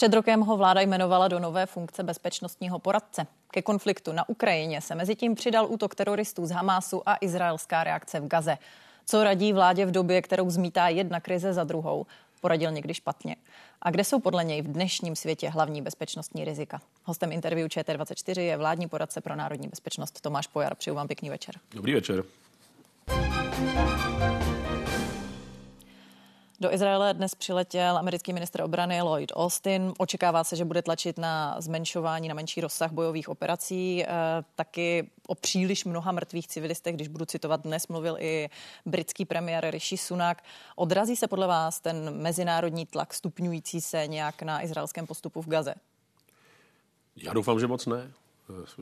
Před rokem ho vláda jmenovala do nové funkce bezpečnostního poradce. Ke konfliktu na Ukrajině se mezi tím přidal útok teroristů z Hamásu a izraelská reakce v Gaze. Co radí vládě v době, kterou zmítá jedna krize za druhou? Poradil někdy špatně. A kde jsou podle něj v dnešním světě hlavní bezpečnostní rizika? Hostem interview ČT24 je vládní poradce pro národní bezpečnost Tomáš Pojar. Přeju vám pěkný večer. Dobrý večer. Do Izraele dnes přiletěl americký ministr obrany Lloyd Austin. Očekává se, že bude tlačit na zmenšování, na menší rozsah bojových operací. E, taky o příliš mnoha mrtvých civilistech, když budu citovat, dnes mluvil i britský premiér Rishi Sunak. Odrazí se podle vás ten mezinárodní tlak stupňující se nějak na izraelském postupu v Gaze? Já doufám, že moc ne.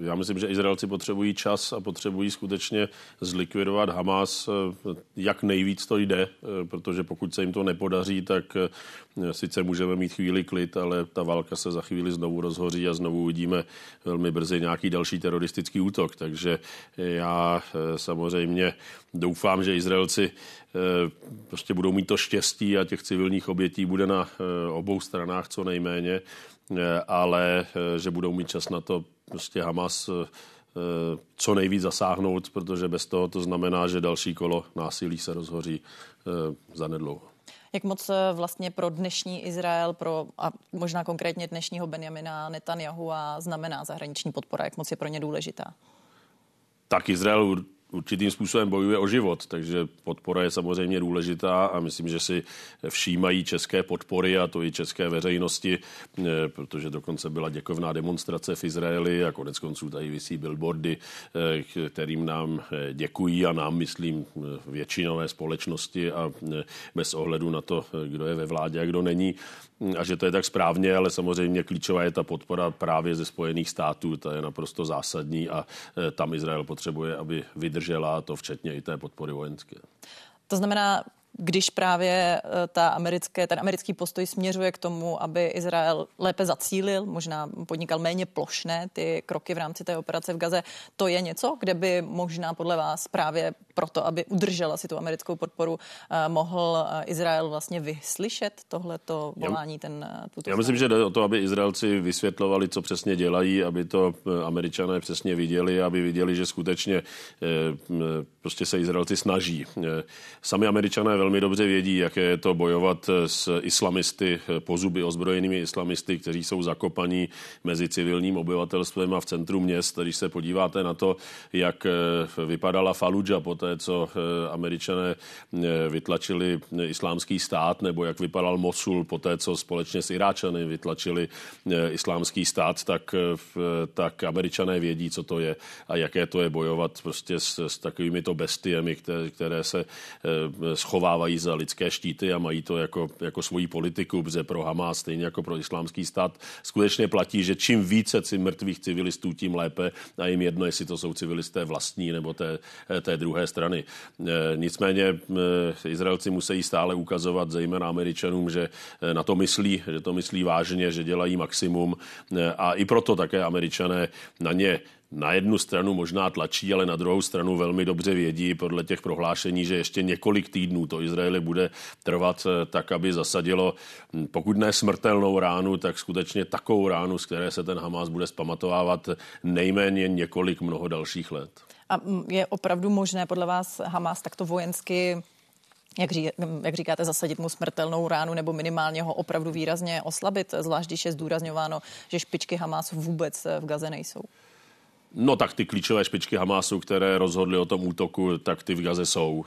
Já myslím, že Izraelci potřebují čas a potřebují skutečně zlikvidovat Hamas, eh, jak nejvíc to jde, eh, protože pokud se jim to nepodaří, tak eh, sice můžeme mít chvíli klid, ale ta válka se za chvíli znovu rozhoří a znovu uvidíme velmi brzy nějaký další teroristický útok. Takže já samozřejmě doufám, že Izraelci prostě budou mít to štěstí a těch civilních obětí bude na obou stranách co nejméně, ale že budou mít čas na to prostě Hamas eh, eh, co nejvíc zasáhnout, protože bez toho to znamená, že další kolo násilí se rozhoří eh, zanedlouho. Jak moc vlastně pro dnešní Izrael, pro a možná konkrétně dnešního Benjamina Netanyahu a znamená zahraniční podpora, jak moc je pro ně důležitá? Tak Izrael určitým způsobem bojuje o život, takže podpora je samozřejmě důležitá a myslím, že si všímají české podpory a to i české veřejnosti, eh, protože dokonce byla děkovná demonstrace v Izraeli a konec konců tady vysí billboardy, eh, kterým nám eh, děkují a nám, myslím, většinové společnosti a bez ohledu na to, kdo je ve vládě a kdo není a že to je tak správně, ale samozřejmě klíčová je ta podpora právě ze Spojených států, ta je naprosto zásadní a tam Izrael potřebuje, aby vydržel vydržela, to včetně i té podpory vojenské. To znamená, když právě eh, ta americké, ten americký postoj směřuje k tomu, aby Izrael lépe zacílil, možná podnikal méně plošné ty kroky v rámci té operace v Gaze, to je něco, kde by možná podle vás právě proto, aby udržela si tu americkou podporu, eh, mohl eh, Izrael vlastně vyslyšet tohleto volání, ten tuto Já myslím, že jde o to, aby Izraelci vysvětlovali, co přesně dělají, aby to američané přesně viděli, aby viděli, že skutečně prostě se Izraelci snaží. Sami američané velmi dobře vědí, jaké je to bojovat s islamisty, pozuby ozbrojenými islamisty, kteří jsou zakopaní mezi civilním obyvatelstvem a v centru měst. Když se podíváte na to, jak eh, vypadala Fallujah po té, co eh, američané eh, vytlačili islámský stát, nebo jak vypadal Mosul po té, co společně s Iráčany vytlačili islámský stát, tak, tak američané vědí, co to je a jaké to je bojovat prostě s, s takovými to bestiemi, které, které se schovávají za lidské štíty a mají to jako, jako svoji politiku, protože pro Hamas, stejně jako pro islámský stát, skutečně platí, že čím více mrtvých civilistů, tím lépe a jim jedno, jestli to jsou civilisté vlastní nebo té, té druhé strany. E, nicméně e, Izraelci musí stále ukazovat, zejména Američanům, že e, na to myslí, že to myslí vážně, že dělají maximum a i proto také Američané na ně na jednu stranu možná tlačí, ale na druhou stranu velmi dobře vědí podle těch prohlášení, že ještě několik týdnů to Izraeli bude trvat eh, tak, aby zasadilo, hm, pokud ne smrtelnou ránu, tak skutečně takovou ránu, z které se ten Hamas bude spamatovávat nejméně několik mnoho dalších let. A je opravdu možné podle vás Hamas takto vojensky jak, ří, jak říkáte, zasadit mu smrtelnou ránu nebo minimálně ho opravdu výrazně oslabit, zvlášť když je zdůrazňováno, že špičky Hamas vůbec v Gaze nejsou? No tak ty klíčové špičky Hamásu, které rozhodly o tom útoku, tak ty v Gaze jsou.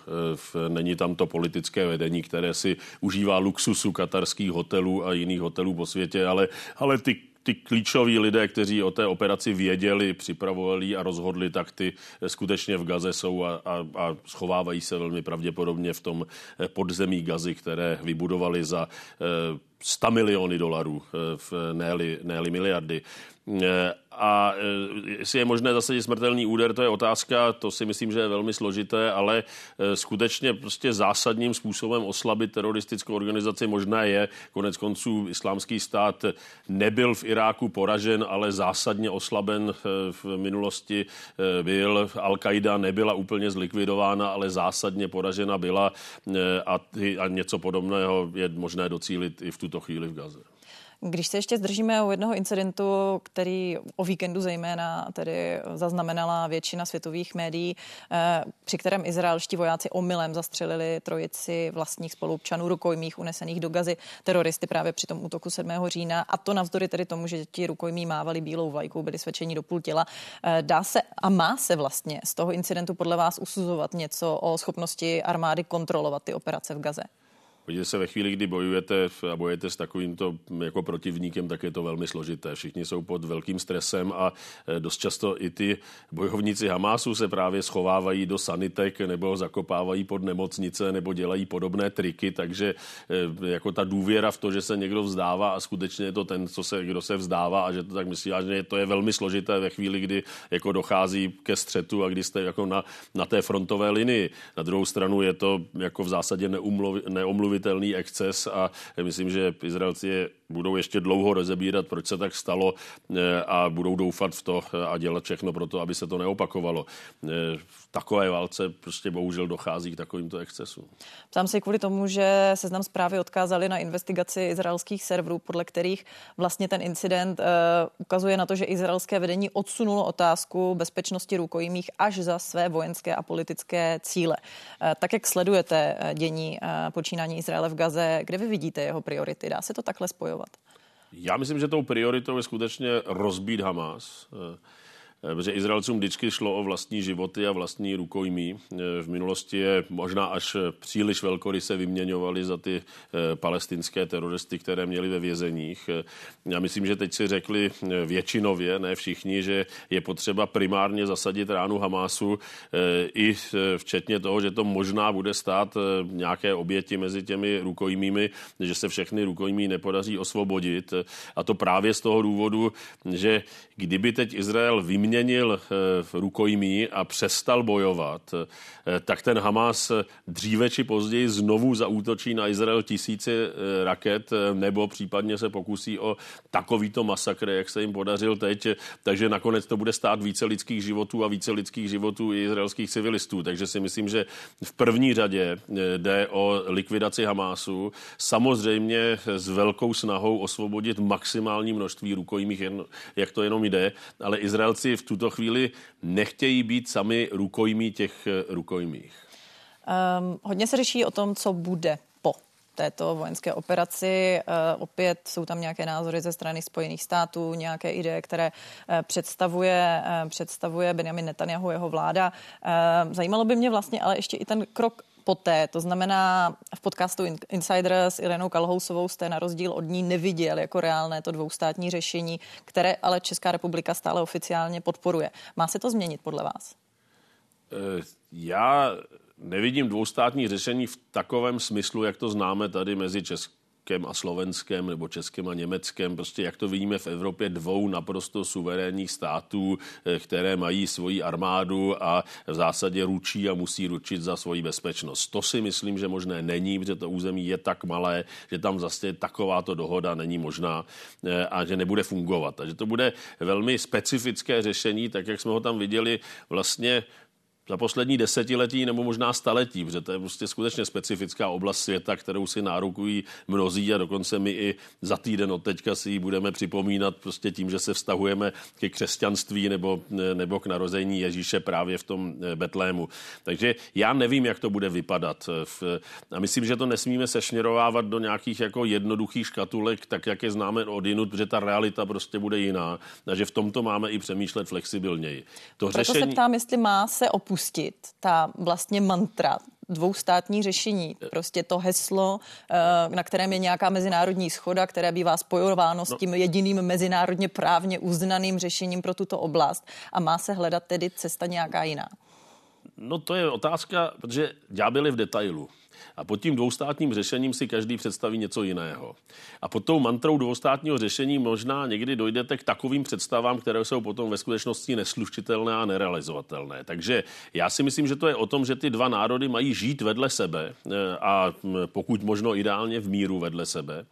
E, není tam to politické vedení, které si užívá luxusu katarských hotelů a jiných hotelů po světě, ale, ale ty ty klíčoví lidé, kteří o té operaci věděli, připravovali a rozhodli, tak ty skutečně v Gaze jsou a, a, a schovávají se velmi pravděpodobně v tom podzemí Gazy, které vybudovali za 100 e, miliony dolarů, e, v ne-li, ne-li miliardy. A e, jestli je možné zasadit smrtelný úder, to je otázka, to si myslím, že je velmi složité, ale skutečně prostě zásadním způsobem oslabit teroristickou organizaci možné je. Konec konců islámský stát nebyl v Iráku poražen, ale zásadně oslaben v minulosti byl. Al-Qaida nebyla úplně zlikvidována, ale zásadně poražena byla a, a něco podobného je možné docílit i v tuto chvíli v Gaze. Když se ještě zdržíme u jednoho incidentu, který o víkendu zejména tedy zaznamenala většina světových médií, eh, při kterém izraelští vojáci omylem zastřelili trojici vlastních spolupčanů rukojmích unesených do gazy teroristy právě při tom útoku 7. října a to navzdory tedy tomu, že ti rukojmí mávali bílou vlajkou, byli svečení do půl těla. Eh, dá se a má se vlastně z toho incidentu podle vás usuzovat něco o schopnosti armády kontrolovat ty operace v Gaze? Podívejte se, ve chvíli, kdy bojujete a bojujete s takovýmto jako protivníkem, tak je to velmi složité. Všichni jsou pod velkým stresem a e, dost často i ty bojovníci Hamásu se právě schovávají do sanitek nebo zakopávají pod nemocnice nebo dělají podobné triky, takže e, jako ta důvěra v to, že se někdo vzdává a skutečně je to ten, co se, kdo se vzdává a že to tak myslí, a že to je velmi složité ve chvíli, kdy jako dochází ke střetu a kdy jste jako na, na té frontové linii. Na druhou stranu je to jako v zásadě neumluvitelné neomluvitelný exces a myslím, že Izraelci je budou ještě dlouho rozebírat, proč se tak stalo eh, a budou doufat v to a dělat všechno pro to, aby se to neopakovalo. Eh, v takové válce prostě bohužel dochází k takovýmto excesům. Ptám se kvůli tomu, že seznam zprávy odkázali na investigaci izraelských serverů, podle kterých vlastně ten incident ukazuje na to, že izraelské vedení odsunulo otázku bezpečnosti rukojmích až za své vojenské a politické cíle. Tak jak sledujete dění počínání Izraele v Gaze, kde vy vidíte jeho priority? Dá se to takhle spojovat? Já myslím, že tou prioritou je skutečně rozbít Hamas. Eh, protože Izraelcům vždycky šlo o vlastní životy a vlastní rukojmí. Eh, v minulosti je možná až příliš velkoryse vyměňovali za ty eh, palestinské teroristy, které měli ve vězeních. Já myslím, že teď si řekli většinově, ne všichni, že je potřeba primárně zasadit ránu Hamásu i včetně toho, že to možná bude stát nějaké oběti mezi těmi rukojmími, že se všechny rukojmí nepodaří osvobodit. A to právě z toho důvodu, že kdyby teď Izrael vyměnil vyměnil eh, rukojmí a přestal bojovat, eh, tak ten Hamas dříve či později znovu zaútočí na Izrael tisíce eh, raket nebo případně se pokusí o takovýto masakr, jak se jim podařil teď. Takže nakonec to bude stát více lidských životů a více lidských životů i izraelských civilistů. Takže si myslím, že v první řadě jde o likvidaci Hamásu. Samozřejmě s velkou snahou osvobodit maximální množství rukojmích, jak to jenom jde, ale Izraelci v tuto chvíli nechtějí být sami rukojmí těch eh, rukojmích? Um, hodně se řeší o tom, co bude po této vojenské operaci. Uh, opět jsou tam nějaké názory ze strany Spojených států, nějaké ideje, které uh, představuje, uh, představuje Benjamin Netanyahu, jeho vláda. Uh, zajímalo by mě vlastně ale ještě i ten krok poté. To znamená, v podcastu Insider s Irenou Kalhousovou jste na rozdíl od ní neviděl jako reálné to dvoustátní řešení, které ale Česká republika stále oficiálně podporuje. Má se to změnit podle vás? Eh, já nevidím dvoustátní řešení v takovém smyslu, jak to známe tady mezi Českou Českem a Slovenskem nebo Českem a Německem, prostě jak to vidíme v Evropě dvou naprosto suverénních států, eh, které mají svoji armádu a v zásadě ručí a musí ručit za svoji bezpečnost. To si myslím, že možné není, protože to území je tak malé, že tam zase takováto dohoda není možná eh, a že nebude fungovat. A že to bude velmi specifické řešení, tak jak jsme ho tam viděli vlastně za poslední desetiletí nebo možná staletí, protože to je prostě skutečně specifická oblast světa, kterou si nárokují mnozí a dokonce my i za týden od teďka si ji budeme připomínat prostě tím, že se vztahujeme ke křesťanství nebo, nebo k narození Ježíše právě v tom eh, Betlému. Takže já nevím, jak to bude vypadat. A myslím, že to nesmíme sešněrovávat do nějakých jako jednoduchých škatulek, tak jak je známe od jinut, protože ta realita prostě bude jiná. A že v tomto máme i přemýšlet flexibilněji. To Proto řešení... se ptám, jestli má se opustit opustit ta vlastně mantra dvoustátní řešení. Prostě to heslo, eh, na kterém je nějaká mezinárodní schoda, které bývá spojováno s no. tím jediným mezinárodně právně uznaným řešením pro tuto oblast a má se hledat tedy cesta nějaká jiná. No to je otázka, protože ďábel v detailu. A pod tím dvoustátním řešením si každý představí něco jiného. A pod tou mantrou dvoustátního řešení možná někdy dojdete k takovým představám, které jsou potom ve skutečnosti neslušitelné a nerealizovatelné. Takže já si myslím, že to je o tom, že ty dva národy mají žít vedle sebe eh, a pokud možno ideálně v míru vedle sebe.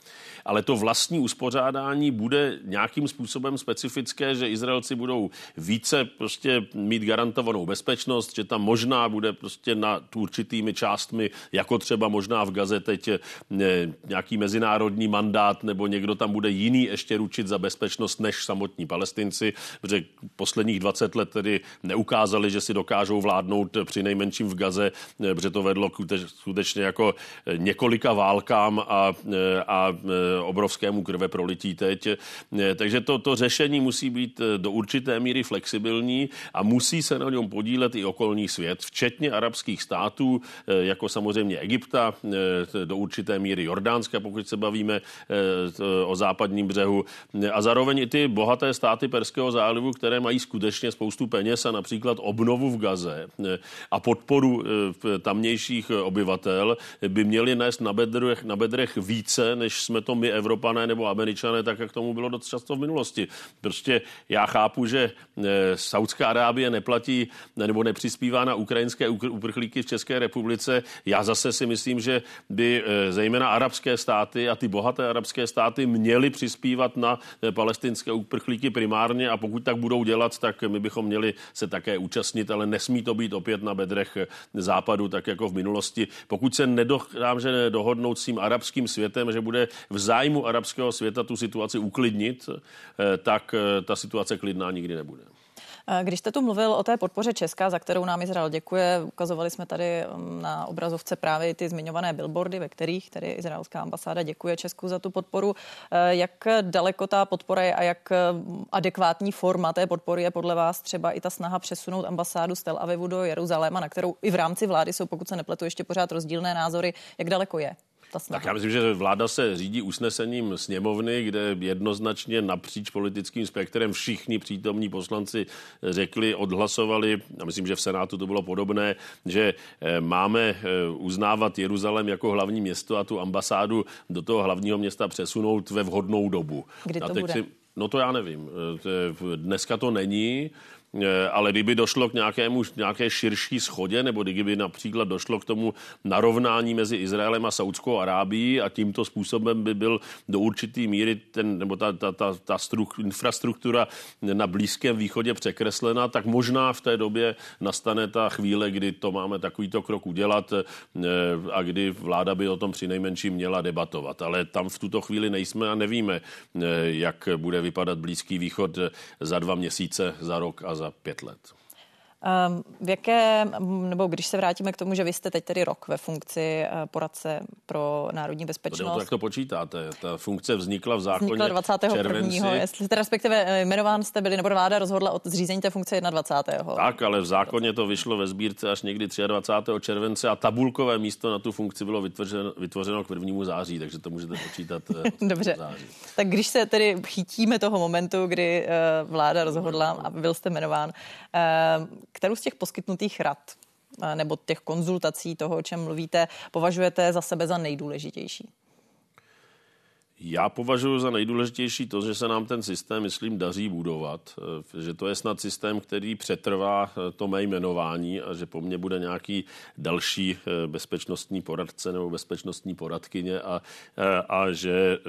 Ale to vlastní uspořádání bude nějakým způsobem specifické, že Izraelci budou více prostě mít garantovanou bezpečnost, že tam možná bude prostě nad určitými částmi jako třeba možná v Gaze teď nějaký mezinárodní mandát nebo někdo tam bude jiný ještě ručit za bezpečnost než samotní palestinci, protože posledních 20 let tedy neukázali, že si dokážou vládnout při nejmenším v Gaze, protože to vedlo skutečně jako několika válkám a, a obrovskému krve prolití teď. Takže to, to řešení musí být do určité míry flexibilní a musí se na něm podílet i okolní svět, včetně arabských států, jako samozřejmě Egypta, do určité míry Jordánska, pokud se bavíme o západním břehu, a zároveň i ty bohaté státy Perského zálivu, které mají skutečně spoustu peněz a například obnovu v Gaze a podporu tamnějších obyvatel, by měli nést na bedrech, na bedrech více, než jsme to my, Evropané nebo Američané, tak jak tomu bylo dost často v minulosti. Prostě já chápu, že Saudská Arábie neplatí nebo nepřispívá na ukrajinské uprchlíky v České republice. Já zase si myslím, že by zejména arabské státy a ty bohaté arabské státy měly přispívat na palestinské uprchlíky primárně a pokud tak budou dělat, tak my bychom měli se také účastnit, ale nesmí to být opět na bedrech západu, tak jako v minulosti. Pokud se nedokáže dohodnout s tím arabským světem, že bude v zájmu arabského světa tu situaci uklidnit, eh, tak eh, ta situace klidná nikdy nebude. Když jste tu mluvil o té podpoře Česka, za kterou nám Izrael děkuje, ukazovali jsme tady um, na obrazovce právě ty zmiňované billboardy, ve kterých tedy izraelská ambasáda děkuje Česku za tu podporu. Eh, jak daleko ta podpora je a jak um, adekvátní forma té podpory je podle vás třeba i ta snaha přesunout ambasádu z Tel Avivu do Jeruzaléma, na kterou i v rámci vlády jsou, pokud se nepletu, ještě pořád rozdílné názory. Jak daleko je? Ta snaha. Tak já myslím, že vláda se řídí usnesením sněmovny, kde jednoznačně napříč politickým spektrem všichni přítomní poslanci řekli, odhlasovali, a myslím, že v Senátu to bylo podobné, že eh, máme eh, uznávat Jeruzalém jako hlavní město a tu ambasádu do toho hlavního města přesunout ve vhodnou dobu. Kdy to a teď bude? Si, no to já nevím. Eh, dneska to není. Eh, ale kdyby došlo k nějakému, nějaké širší schodě, nebo kdyby například došlo k tomu narovnání mezi Izraelem a Saudskou Arábií a tímto způsobem by byl do určitý míry ten, nebo ta, ta, ta, ta struk, infrastruktura na Blízkém východě překreslena, tak možná v té době nastane ta chvíle, kdy to máme takovýto krok udělat eh, a kdy vláda by o tom při nejmenším měla debatovat. Ale tam v tuto chvíli nejsme a nevíme, eh, jak bude vypadat Blízký východ za dva měsíce, za rok a za pět. Um, v jaké, nebo když se vrátíme k tomu, že vy jste teď tedy rok ve funkci eh, poradce pro národní bezpečnost. To, jak to počítáte? Ta funkce vznikla v zákoně vznikla 21. Červenci. Jestli jste respektive eh, jmenován jste byli, nebo vláda rozhodla o zřízení té funkce 21. Tak, ale v zákoně to vyšlo ve sbírce až někdy 23. července a tabulkové místo na tu funkci bylo vytvořeno, vytvořeno k 1. září, takže to můžete počítat. Eh, Dobře. Září. Tak když se tedy chytíme toho momentu, kdy vláda rozhodla a byl jste jmenován, kterou z těch poskytnutých rad eh, nebo těch konzultací toho, o čem mluvíte, považujete za sebe za nejdůležitější? Já považuji za nejdůležitější to, že se nám ten systém, myslím, daří budovat, eh, že to je snad systém, který přetrvá eh, to mé jmenování a že po mně bude nějaký další bezpečnostní poradce nebo bezpečnostní poradkyně a, a že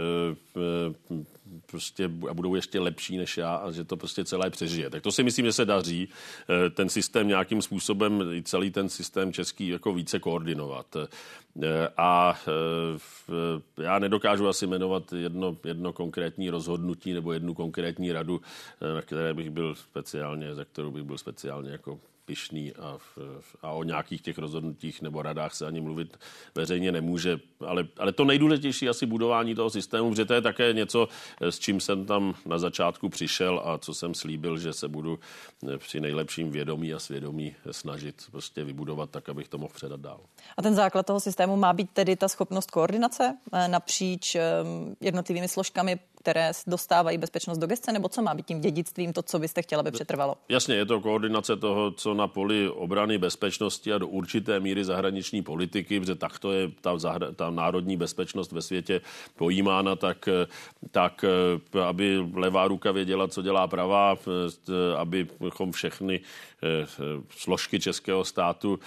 prostě a budou ještě lepší než já a že to prostě celé přežije. Tak to si myslím, že se daří eh, ten systém nějakým způsobem, celý ten systém český jako více koordinovat. Eh, a eh, já nedokážu asi jmenovat jedno, jedno konkrétní rozhodnutí nebo jednu konkrétní radu, na které bych byl speciálně, za kterou bych byl speciálně jako pišný a, a o nějakých těch rozhodnutích nebo radách se ani mluvit veřejně nemůže. Ale, ale to nejdůležitější asi budování toho systému, protože to je také něco, s čím jsem tam na začátku přišel a co jsem slíbil, že se budu při nejlepším vědomí a svědomí snažit prostě vybudovat tak, abych to mohl předat dál. A ten základ toho systému má být tedy ta schopnost koordinace eh, napříč eh, jednotlivými složkami které dostávají bezpečnost do gestce, nebo co má být tím dědictvím, to, co byste chtěla, aby přetrvalo? Jasně, je to koordinace toho, co na poli obrany bezpečnosti a do určité míry zahraniční politiky, protože tak to je ta, zahra, ta národní bezpečnost ve světě pojímána, tak, tak aby levá ruka věděla, co dělá pravá, abychom všechny eh, složky českého státu,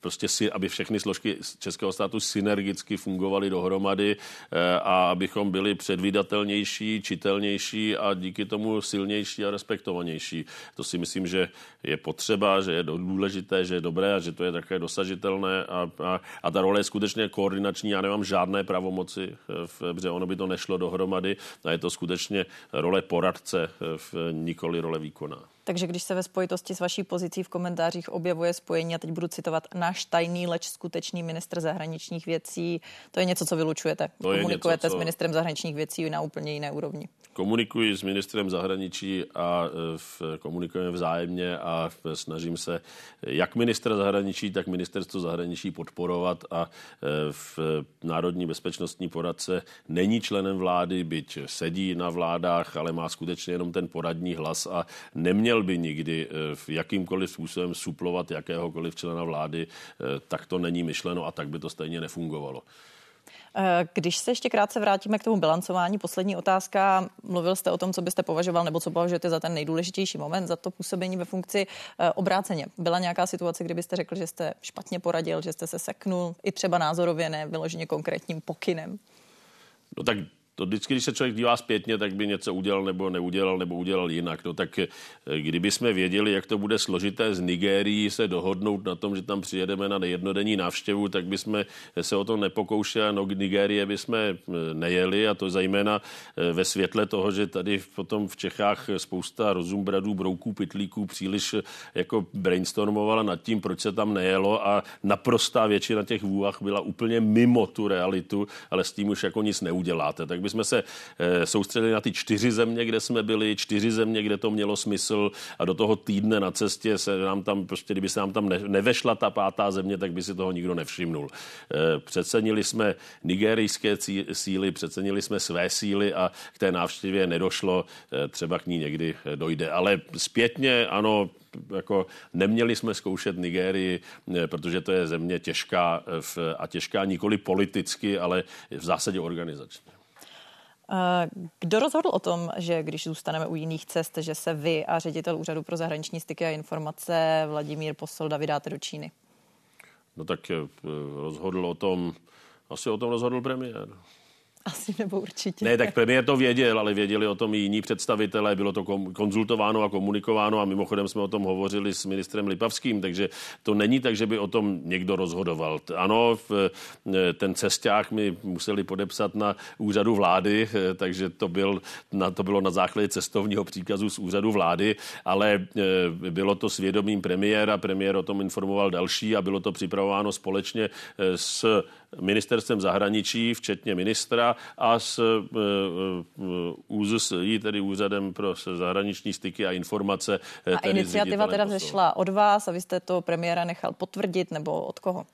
prostě si, aby všechny složky českého státu synergicky fungovaly dohromady eh, a abychom byli předvídatelnější jasnější, čitelnější a díky tomu silnější a respektovanější. To si myslím, že je potřeba, že je důležité, že je dobré a že to je také dosažitelné a, a, a ta role je skutečně koordinační. Já nemám žádné pravomoci, v, protože ono by to nešlo dohromady a je to skutečně role poradce, v, nikoli role výkona. Takže když se ve spojitosti s vaší pozicí v komentářích objevuje spojení, a teď budu citovat, náš tajný, leč skutečný ministr zahraničních věcí, to je něco, co vylučujete. To Komunikujete něco, co... s ministrem zahraničních věcí na úplně jiné úrovni. Komunikuji s ministrem zahraničí a e, v, komunikujeme vzájemně a snažím se jak ministra zahraničí, tak ministerstvo zahraničí podporovat a e, v Národní bezpečnostní poradce není členem vlády, byť sedí na vládách, ale má skutečně jenom ten poradní hlas a neměl by nikdy e, v jakýmkoliv způsobem suplovat jakéhokoliv člena vlády, tak to není myšleno a tak by to stejně nefungovalo. Eh, když se ještě krátce vrátíme k tomu bilancování, poslední otázka. Mluvil jste o tom, co byste považoval nebo co považujete za ten nejdůležitější moment, za to působení ve funkci eh, obráceně. Byla nějaká situace, kdybyste řekl, že jste špatně poradil, že jste se seknul, i třeba názorově, ne vyloženě konkrétním pokynem? No tak to vždycky, když se člověk dívá zpětně, tak by něco udělal nebo neudělal, nebo udělal jinak. No tak eh, kdyby jsme věděli, jak to bude složité z Nigérií se dohodnout na tom, že tam přijedeme na jednodenní návštěvu, tak bychom se o to nepokoušeli. No k Nigérie bychom eh, nejeli a to zejména eh, ve světle toho, že tady potom v Čechách spousta rozumbradů, brouků, pitlíků příliš jako brainstormovala nad tím, proč se tam nejelo a naprostá většina těch vůvah byla úplně mimo tu realitu, ale s tím už jako nic neuděláte. Tak bychom se eh, soustředili na ty čtyři země, kde jsme byli, čtyři země, kde to mělo smysl a do toho týdne na cestě se nám tam, prostě kdyby se nám tam nevešla ta pátá země, tak by si toho nikdo nevšimnul. Eh, přecenili jsme nigerijské síly, přecenili jsme své síly a k té návštěvě nedošlo, eh, třeba k ní někdy dojde. Ale zpětně, ano, jako neměli jsme zkoušet Nigérii, protože to je země těžká a těžká nikoli politicky, ale v zásadě organizačně. Eh, kdo rozhodl o tom, že když zůstaneme u jiných cest, že se vy a ředitel Úřadu pro zahraniční styky a informace Vladimír Posolda vydáte do Číny? No tak eh, rozhodl o tom, asi o tom rozhodl premiér. Asi nebo určitě. Ne, tak premiér to věděl, ale věděli o tom i jiní představitelé, bylo to konzultováno a komunikováno a mimochodem jsme o tom hovořili s ministrem Lipavským, takže to není tak, že by o tom někdo rozhodoval. Ano, ten cesták mi museli podepsat na úřadu vlády, takže to, byl, na, to bylo na základě cestovního příkazu z úřadu vlády, ale e, bylo to svědomím premiéra, premiér o tom informoval další a bylo to připravováno společně e, s ministerstvem zahraničí, včetně ministra a s ÚZSI, tedy Úřadem pro zahraniční styky a informace. A iniciativa teda zešla od vás a vy jste to premiéra nechal potvrdit nebo od koho?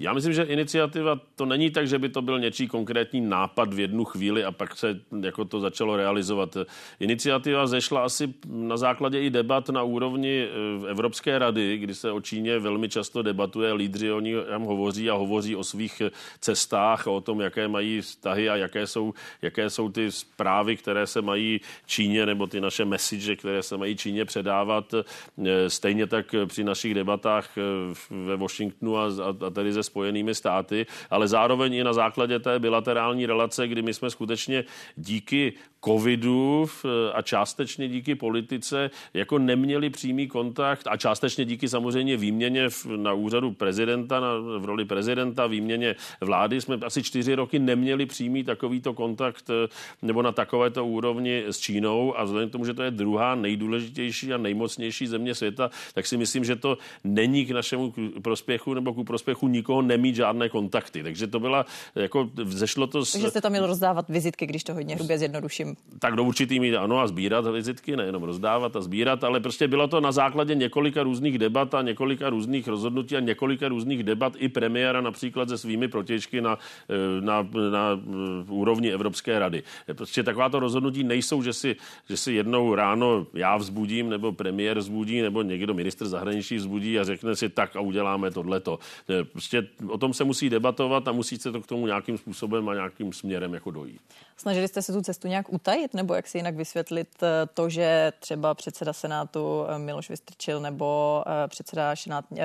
Já myslím, že iniciativa to není tak, že by to byl něčí konkrétní nápad v jednu chvíli a pak se jako to začalo realizovat. Iniciativa zešla asi na základě i debat na úrovni eh, Evropské rady, kdy se o Číně velmi často debatuje, lídři o ní tam hovoří a hovoří o svých cestách, o tom, jaké mají vztahy a jaké jsou, jaké jsou ty zprávy, které se mají Číně, nebo ty naše message, které se mají Číně předávat. Eh, stejně tak při našich debatách eh, ve Washingtonu a, a tady ze Spojenými státy, ale zároveň i na základě té bilaterální relace, kdy my jsme skutečně díky covidu a částečně díky politice jako neměli přímý kontakt a částečně díky samozřejmě výměně na úřadu prezidenta, na, v roli prezidenta, výměně vlády, jsme asi čtyři roky neměli přímý takovýto kontakt eh, nebo na takovéto úrovni s Čínou. A vzhledem k tomu, že to je druhá nejdůležitější a nejmocnější země světa, tak si myslím, že to není k našemu prospěchu nebo ku prospěchu nikoho nemít žádné kontakty. Takže to byla, jako zešlo to... S... Takže jste tam měl rozdávat vizitky, když to hodně hrubě zjednoduším tak do určitý míry ano a sbírat vizitky, nejenom rozdávat a sbírat, ale prostě bylo to na základě několika různých debat a několika různých rozhodnutí a několika různých debat i premiéra například se svými protěžky na, eh, na, na eh, úrovni Evropské rady. Prostě takováto rozhodnutí nejsou, že si, že si jednou ráno já vzbudím, nebo premiér vzbudí, nebo někdo minister zahraničí vzbudí a řekne si tak a uděláme tohleto. Eh, prostě o tom se musí debatovat a musí se to k tomu nějakým způsobem a nějakým směrem jako dojít. Snažili jste se tu cestu nějak utajit, nebo jak si jinak vysvětlit eh, to, že třeba předseda Senátu eh, Miloš Vystrčil nebo eh, předseda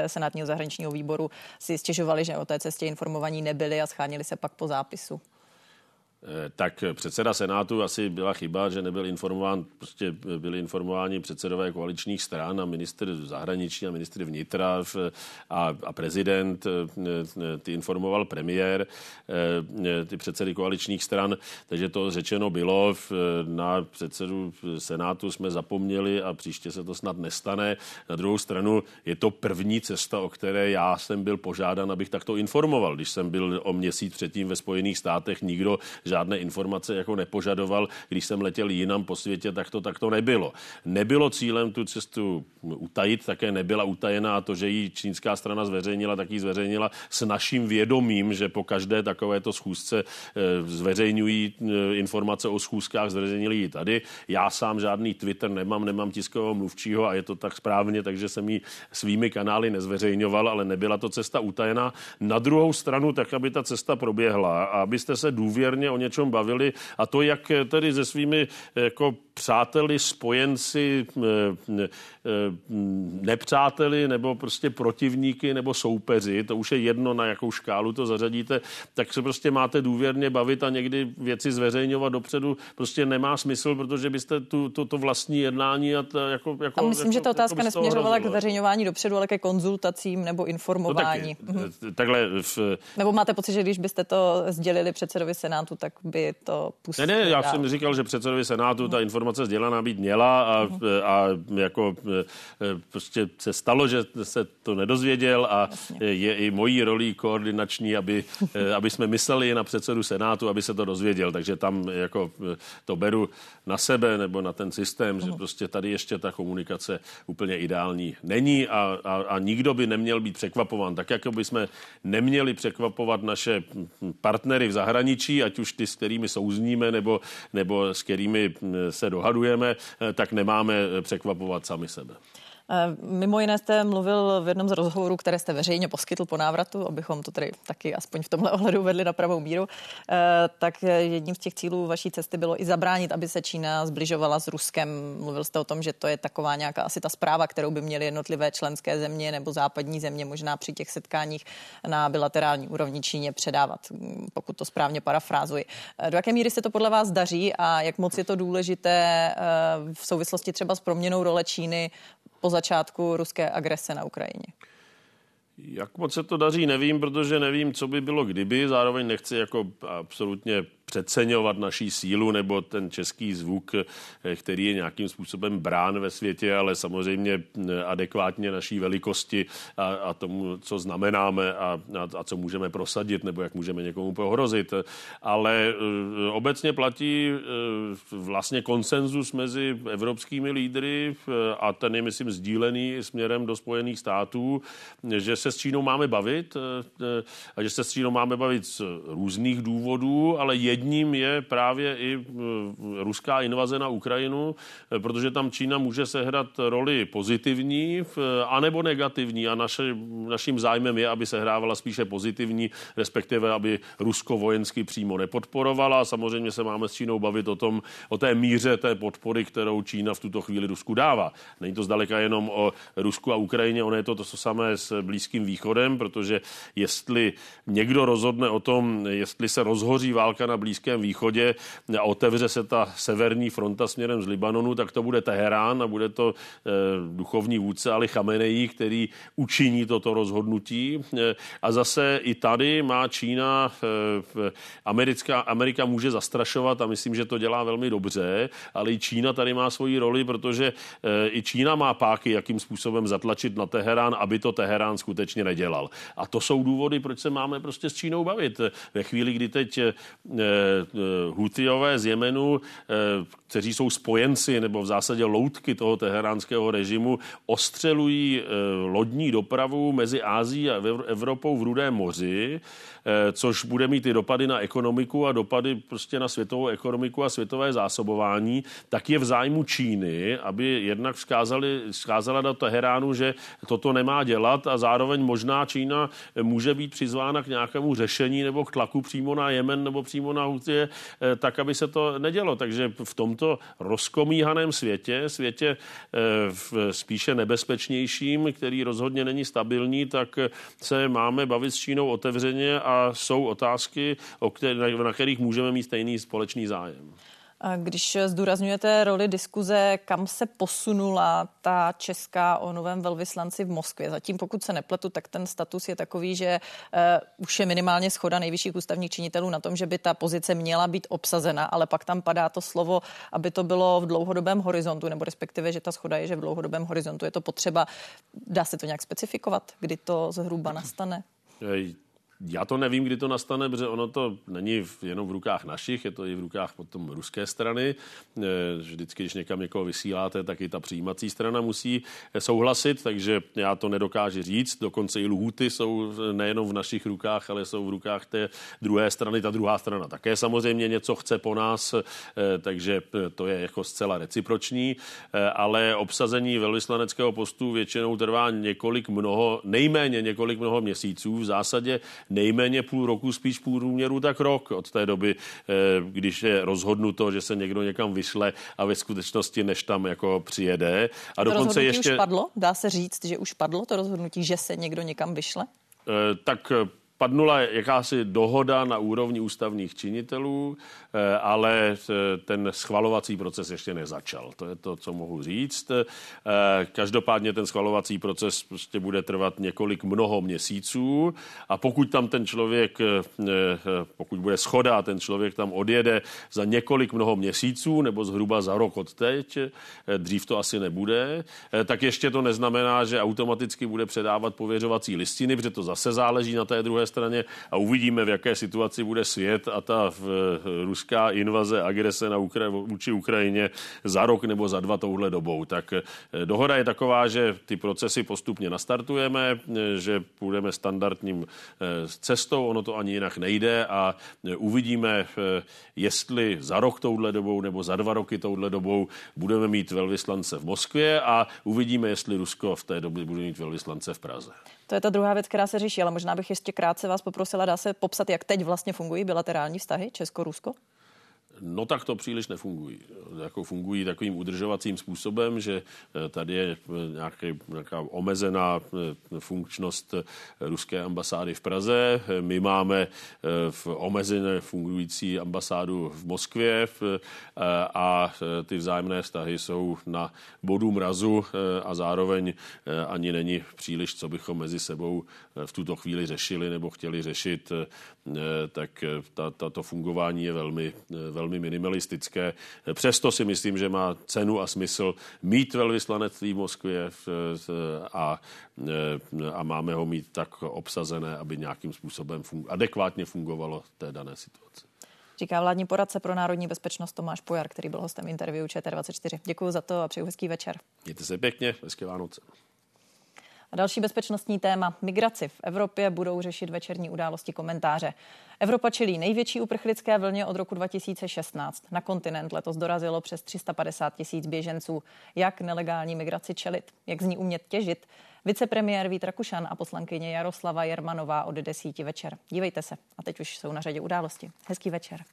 Senátního zahraničního výboru si stěžovali, že o té cestě informovaní nebyli a schánili se pak po zápisu? Eh, tak předseda Senátu asi byla chyba, že nebyl informován, prostě byli informováni předsedové koaličních stran a ministr zahraničí a ministr vnitra a, a prezident, eh, ty informoval premiér, eh, ty předsedy koaličních stran, takže to řečeno bylo, na předsedu Senátu jsme zapomněli a příště se to snad nestane. Na druhou stranu je to první cesta, o které já jsem byl požádán, abych takto informoval. Když jsem byl o měsíc předtím ve Spojených státech, nikdo žádné informace jako nepožadoval. Když jsem letěl jinam po světě, tak to, tak to nebylo. Nebylo cílem tu cestu utajit, také nebyla utajená to, že ji čínská strana zveřejnila, tak ji zveřejnila s naším vědomím, že po každé takovéto schůzce eh, zveřejňují eh, informace o schůzkách, zveřejnili ji tady. Já sám žádný Twitter nemám, nemám tiskového mluvčího a je to tak správně, takže jsem ji svými kanály nezveřejňoval, ale nebyla to cesta utajená. Na druhou stranu, tak aby ta cesta proběhla a abyste se důvěrně o něčem bavili. A to, jak tedy se svými jako přáteli, spojenci, nepřáteli nebo prostě protivníky nebo soupeři, to už je jedno, na jakou škálu to zařadíte, tak se prostě máte důvěrně bavit a někdy věci zveřejňovat dopředu prostě nemá smysl, protože byste tu, to, to vlastní jednání a to jako, jako A myslím, jako, že ta otázka jako nesměřovala k zveřejňování dopředu, ale ke konzultacím nebo informování. No taky, mhm. Takhle v... Nebo máte pocit, že když byste to sdělili předsedovi Senátu, tak by to pustili? Ne, ne, já dál. jsem říkal, že předsedovi Senátu ta informace sdělená být měla a, a jako e, prostě se stalo, že se to nedozvěděl a je i mojí rolí koordinační, aby, e, aby jsme mysleli na předsedu Senátu, aby se to dozvěděl. Takže tam jako e, to beru na sebe nebo na ten systém, že prostě tady ještě ta komunikace úplně ideální není a, a, a nikdo by neměl být překvapován. Tak jako by jsme neměli překvapovat naše partnery v zahraničí, ať už ty, s kterými souzníme nebo, nebo s kterými se dohadujeme, tak nemáme překvapovat sami sebe. Eh, mimo jiné jste mluvil v jednom z rozhovorů, které jste veřejně poskytl po návratu, abychom to tady taky aspoň v tomhle ohledu vedli na pravou míru, eh, tak jedním z těch cílů vaší cesty bylo i zabránit, aby se Čína zbližovala s Ruskem. Mluvil jste o tom, že to je taková nějaká asi ta zpráva, kterou by měly jednotlivé členské země nebo západní země možná při těch setkáních na bilaterální úrovni Číně předávat, pokud to správně parafrázuji. Eh, do jaké míry se to podle vás daří a jak moc je to důležité v souvislosti třeba s proměnou role Číny po začátku ruské agrese na Ukrajině? Jak moc se to daří, nevím, protože nevím, co by bylo kdyby. Zároveň nechci jako absolutně přeceňovat naší sílu nebo ten český zvuk, eh, který je nějakým způsobem brán ve světě, ale samozřejmě eh, adekvátně naší velikosti a, a tomu, co znamenáme a, a, a co můžeme prosadit nebo jak můžeme někomu pohrozit. Ale eh, obecně platí vlastně konsenzus mezi evropskými lídry a ten je, myslím, sdílený směrem do Spojených států, že se s Čínou máme bavit a že se s Čínou máme bavit z různých důvodů, ale jedním jedním je právě i eh, ruská invaze na Ukrajinu, eh, protože tam Čína může sehrát roli pozitivní anebo negativní a naše, naším zájmem je, aby se hrávala spíše pozitivní, respektive aby Rusko vojensky přímo nepodporovala. Samozřejmě se máme s Čínou bavit o tom, o té míře té podpory, kterou Čína v tuto chvíli Rusku dává. Není to zdaleka jenom o Rusku a Ukrajině, ono je to to samé s Blízkým východem, protože jestli někdo rozhodne o tom, jestli se rozhoří válka na Blízkém východě a otevře se ta severní fronta směrem z Libanonu, tak to bude Teherán a bude to eh, duchovní vůdce Ali Chamenei, který učiní toto rozhodnutí. Eh, a zase i tady má Čína, eh, Americká, Amerika může zastrašovat a myslím, že to dělá velmi dobře, ale i Čína tady má svoji roli, protože i Čína má páky, jakým způsobem zatlačit na Teherán, aby to Teherán skutečně nedělal. A to jsou důvody, proč se máme prostě s Čínou bavit. Ve chvíli, kdy teď Hutiové z Jemenu, eh, kteří jsou spojenci nebo v zásadě loutky toho teheránského režimu, ostřelují eh, lodní dopravu mezi Ázií a Evropou v Rudém moři, což bude mít i dopady na ekonomiku a dopady prostě na světovou ekonomiku a světové zásobování, tak je v zájmu Číny, aby jednak vzkázali, vzkázala do Teheránu, že toto nemá dělat a zároveň možná Čína může být přizvána k nějakému řešení nebo k tlaku přímo na Jemen nebo přímo na na Hutě, tak, aby se to nedělo. Takže v tomto rozkomíhaném světě, světě spíše nebezpečnějším, který rozhodně není stabilní, tak se máme bavit s Čínou otevřeně a jsou otázky, na kterých můžeme mít stejný společný zájem. Když zdůrazňujete roli diskuze, kam se posunula ta česká o novém velvyslanci v Moskvě? Zatím, pokud se nepletu, tak ten status je takový, že uh, už je minimálně schoda nejvyšších ústavních činitelů na tom, že by ta pozice měla být obsazena, ale pak tam padá to slovo, aby to bylo v dlouhodobém horizontu, nebo respektive, že ta schoda je, že v dlouhodobém horizontu je to potřeba. Dá se to nějak specifikovat, kdy to zhruba nastane? Já to nevím, kdy to nastane, protože ono to není jenom v rukách našich, je to i v rukách potom ruské strany. Eh, vždycky, když někam někoho vysíláte, tak i ta přijímací strana musí souhlasit, takže já to nedokážu říct. Dokonce i lhůty jsou nejenom v našich rukách, ale jsou v rukách té druhé strany. Ta druhá strana také samozřejmě něco chce po nás, eh, takže to je jako zcela reciproční, ale obsazení velvyslaneckého postu většinou trvá několik mnoho, nejméně několik mnoho měsíců. V zásadě nejméně půl roku, spíš půl průměru, tak rok od té doby, eh, když je rozhodnuto, že se někdo někam vyšle a ve skutečnosti než tam jako přijede. A to dokonce ještě... už padlo? Dá se říct, že už padlo to rozhodnutí, že se někdo někam vyšle? Eh, tak padnula jakási dohoda na úrovni ústavních činitelů, eh, ale eh, ten schvalovací proces ještě nezačal. To je to, co mohu říct. Eh, každopádně ten schvalovací proces prostě bude trvat několik mnoho měsíců a pokud tam ten člověk, pokud bude schoda ten člověk tam odjede za několik mnoho měsíců nebo zhruba za rok od teď, dřív to asi nebude, tak ještě to neznamená, že automaticky bude předávat pověřovací listiny, protože to zase záleží na té druhé straně a uvidíme, v jaké situaci bude svět a ta eh, ruská invaze, agrese na Ukra- vůči Ukrajině za rok nebo za dva touhle dobou. Tak eh, dohoda je taková, že ty procesy postupně nastartujeme, eh, že půjdeme standardním cestou, ono to ani jinak nejde a uvidíme, jestli za rok touhle dobou nebo za dva roky touhle dobou budeme mít velvyslance v Moskvě a uvidíme, jestli Rusko v té době bude mít velvyslance v Praze. To je ta druhá věc, která se řeší, ale možná bych ještě krátce vás poprosila, dá se popsat, jak teď vlastně fungují bilaterální vztahy Česko-Rusko? No tak to příliš nefungují. Jako fungují takovým udržovacím způsobem, že eh, tady je eh, nějaký, nějaká omezená eh, funkčnost ruské ambasády v Praze. My máme v omezené fungující ambasádu v Moskvě a ty vzájemné vztahy jsou na bodu mrazu a zároveň ani není příliš, co bychom mezi sebou v tuto chvíli řešili nebo chtěli řešit, tak tato fungování je velmi, velmi velmi minimalistické. Přesto si myslím, že má cenu a smysl mít velvyslanectví v Moskvě a, a máme ho mít tak obsazené, aby nějakým způsobem fun- adekvátně fungovalo v té dané situaci. Říká vládní poradce pro národní bezpečnost Tomáš Pojar, který byl hostem interview ČT24. Děkuji za to a přeju hezký večer. Mějte se pěkně, hezké Vánoce. A další bezpečnostní téma. Migraci v Evropě budou řešit večerní události komentáře. Evropa čelí největší uprchlické vlně od roku 2016. Na kontinent letos dorazilo přes 350 tisíc běženců. Jak nelegální migraci čelit? Jak z ní umět těžit? Vicepremiér Vít Rakušan a poslankyně Jaroslava Jermanová od desíti večer. Dívejte se. A teď už jsou na řadě události. Hezký večer.